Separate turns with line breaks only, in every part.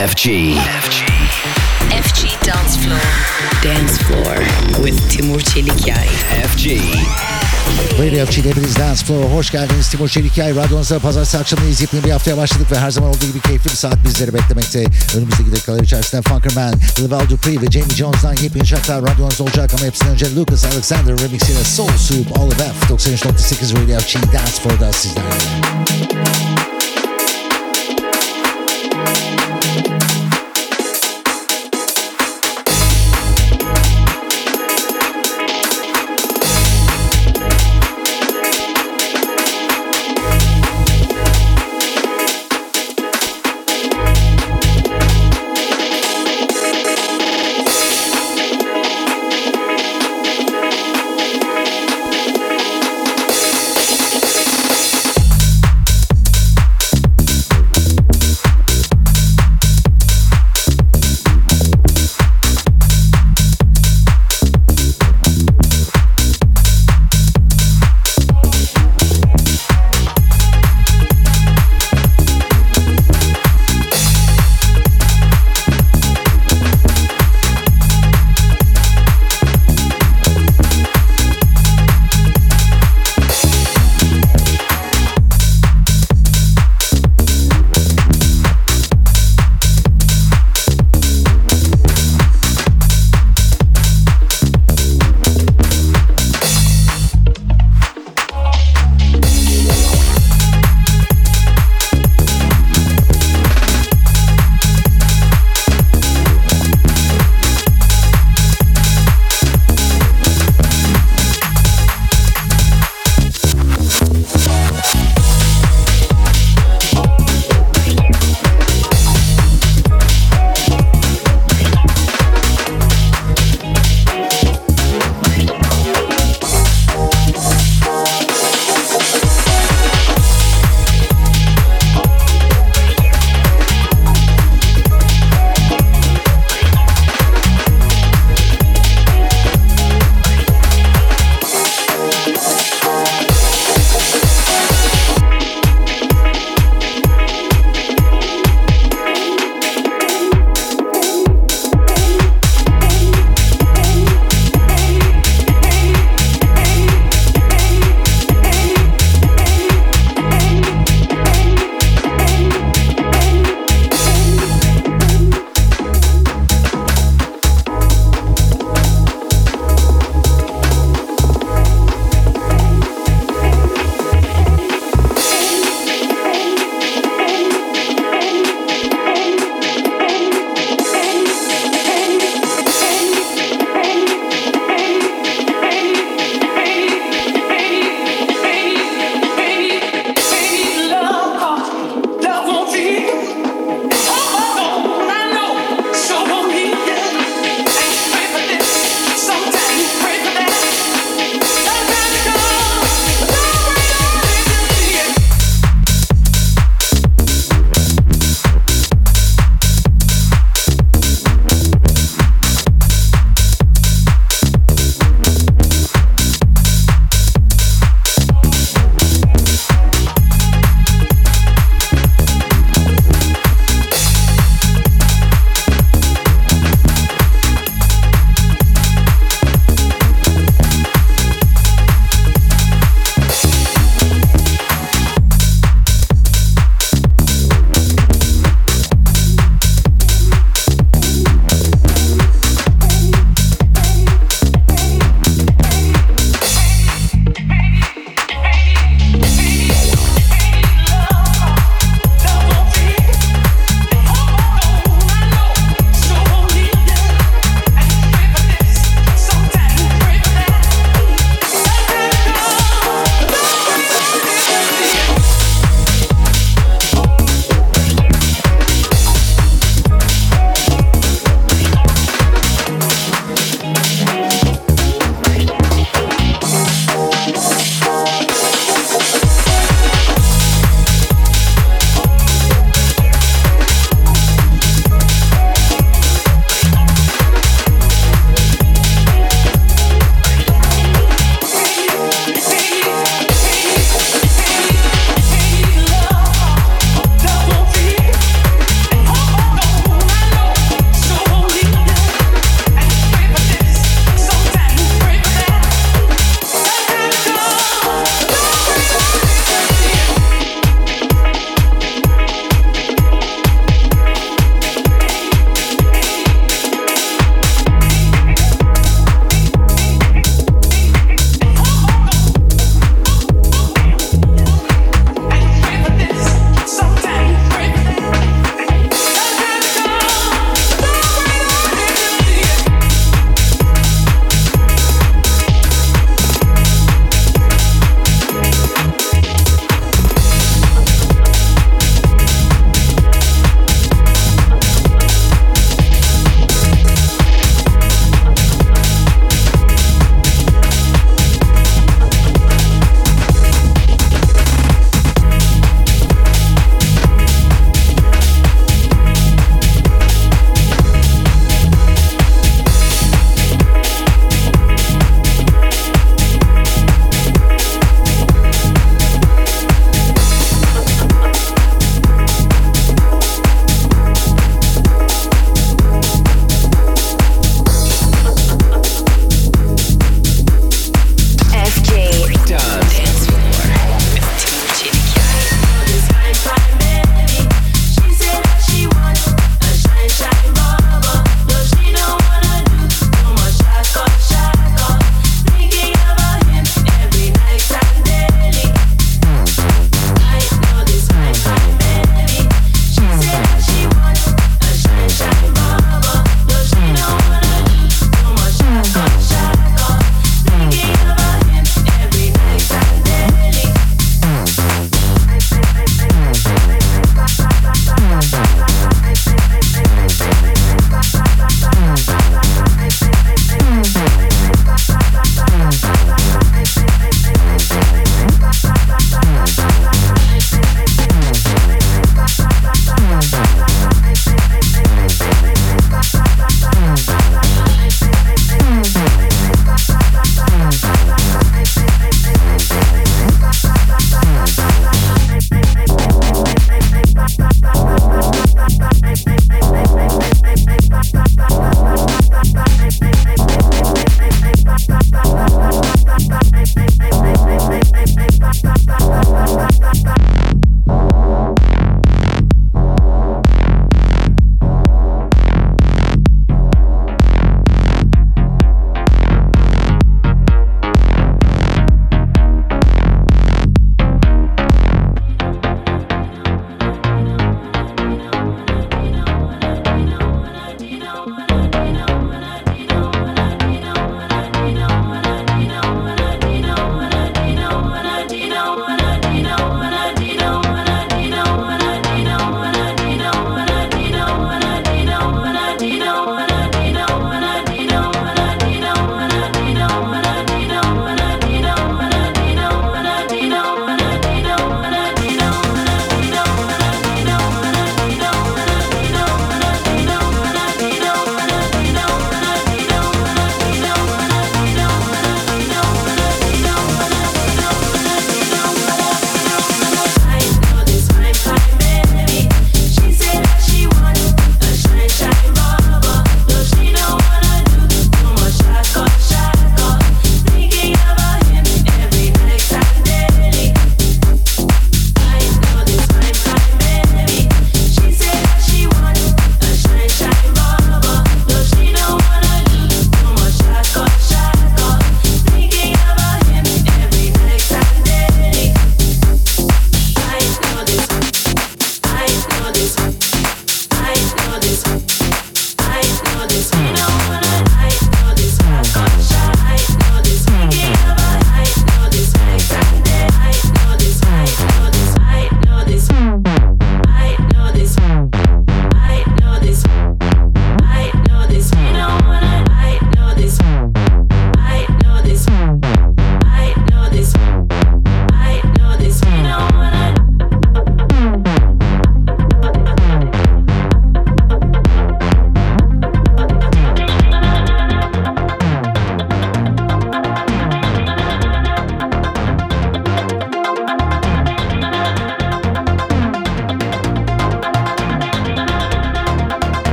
FG.
FG. FG Dance Floor. Dance Floor with Timur Çelikyay.
FG.
Radio FG Hepiniz Dance Floor'a hoş geldiniz. Timur Çelikyay radyonuzda pazartesi akşamındayız. Yepyeni bir haftaya başladık ve her zaman olduğu gibi keyifli bir saat bizleri beklemekte. Önümüzdeki dakikalar içerisinde Funkerman, Level Dupree ve Jamie Jones'dan yepyeni şarkılar radyonuzda olacak ama hepsinden önce Lucas Alexander remix'iyle Soul Soup All of F 93.8 Radio FG Dance Floor'da sizlerle.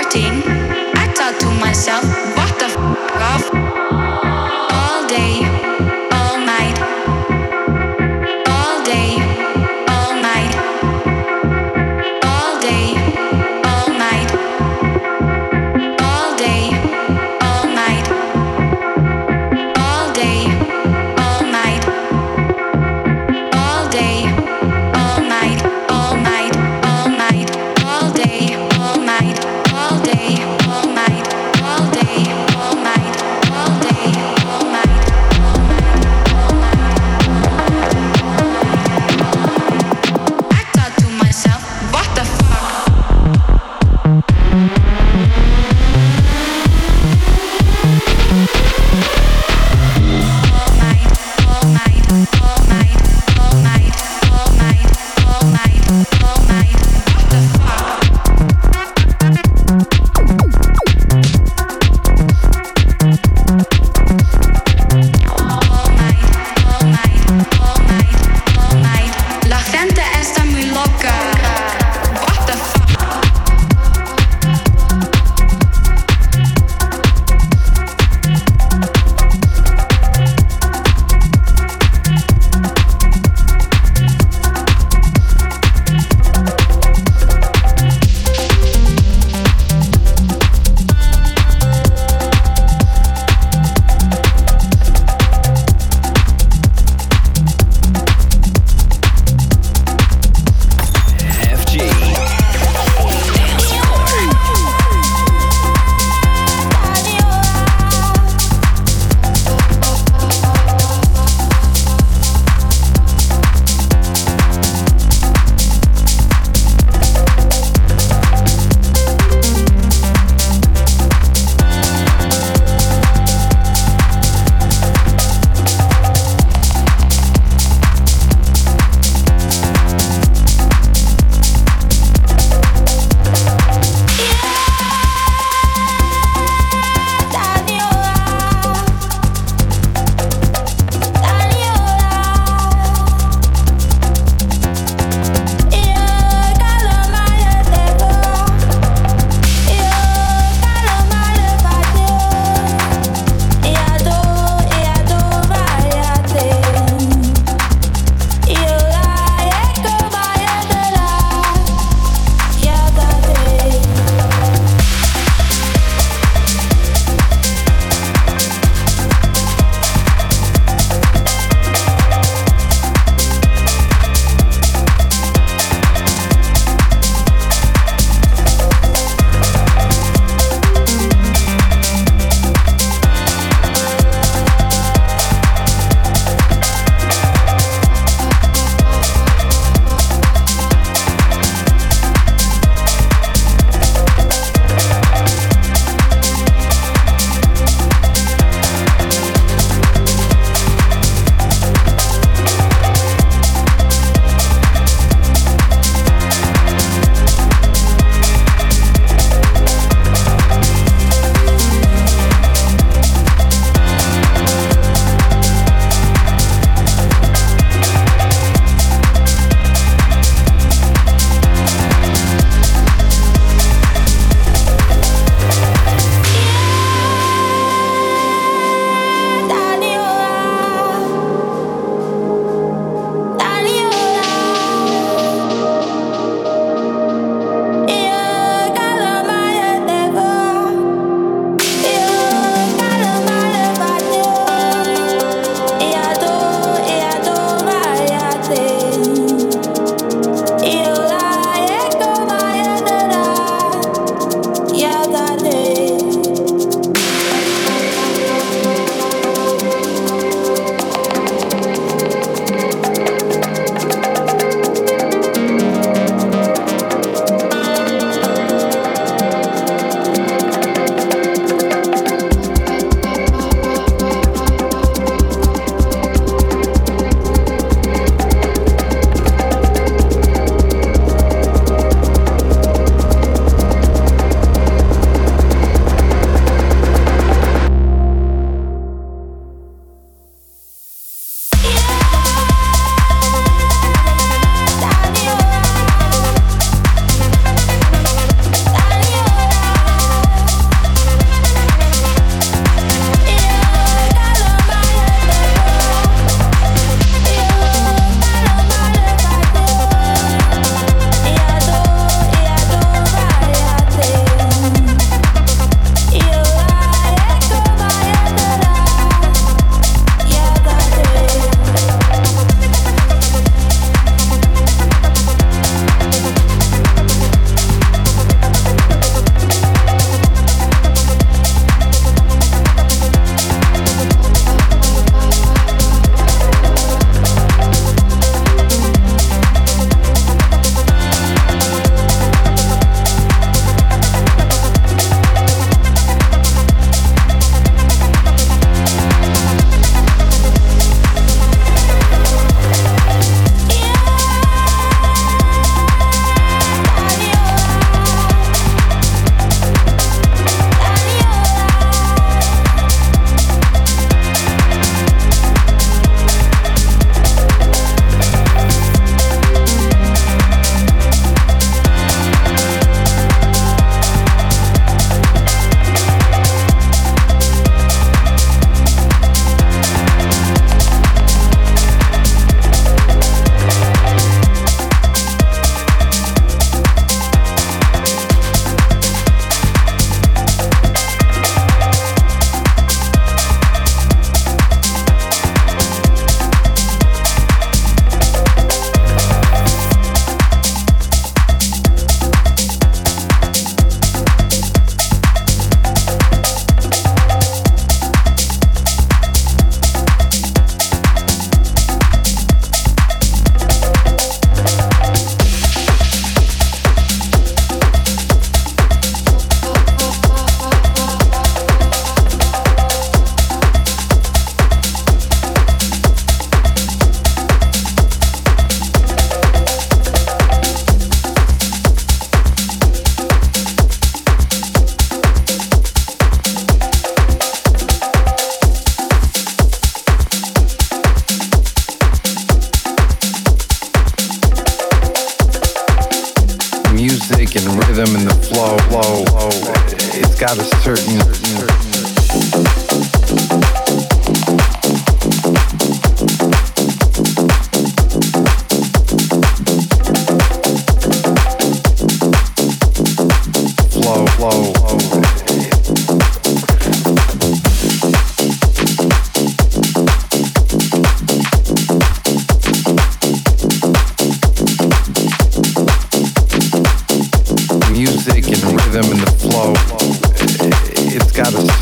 All day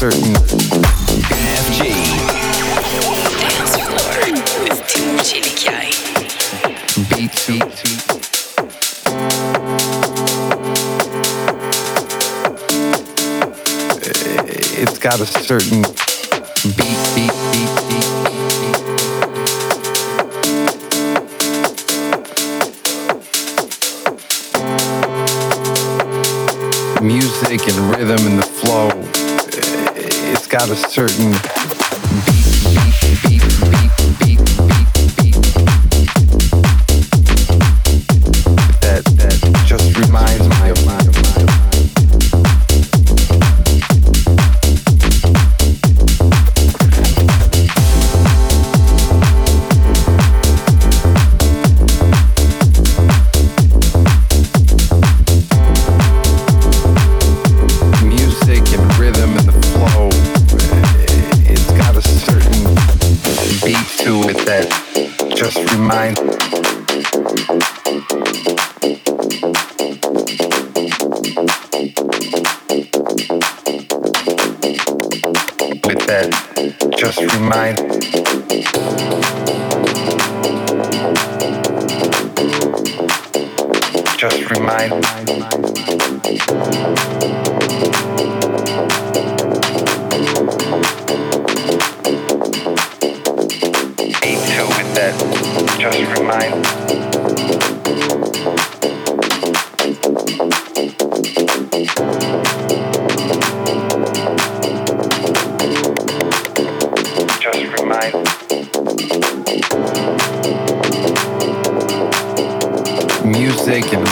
Eh, got a certain beat, beat, beat, beat. Music and rhythm and the flow, it's got a certain just remind.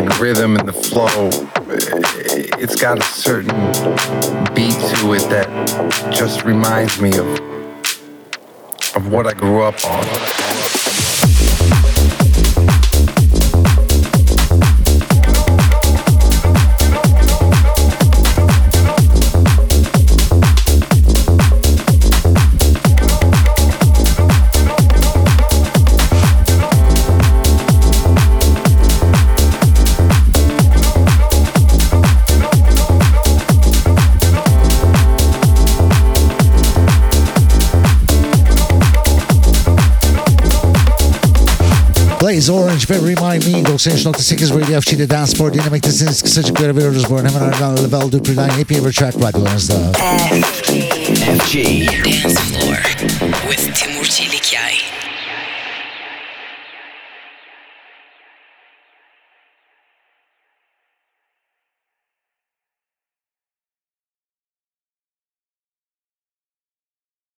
rhythm and the flow. Eh, it's got a certain beat to it that just reminds me of of what I grew up on.
is Orange but My Me. Dok 93.8 Radio The Dance Spor dinlemektesiniz. Kısacık bir ara veriyoruz bu arada. Hemen ardından Level Dupre'den yepyeni bir track Right radyolarınızda.
FG. FG. Dance Floor with Timur Çelikyay.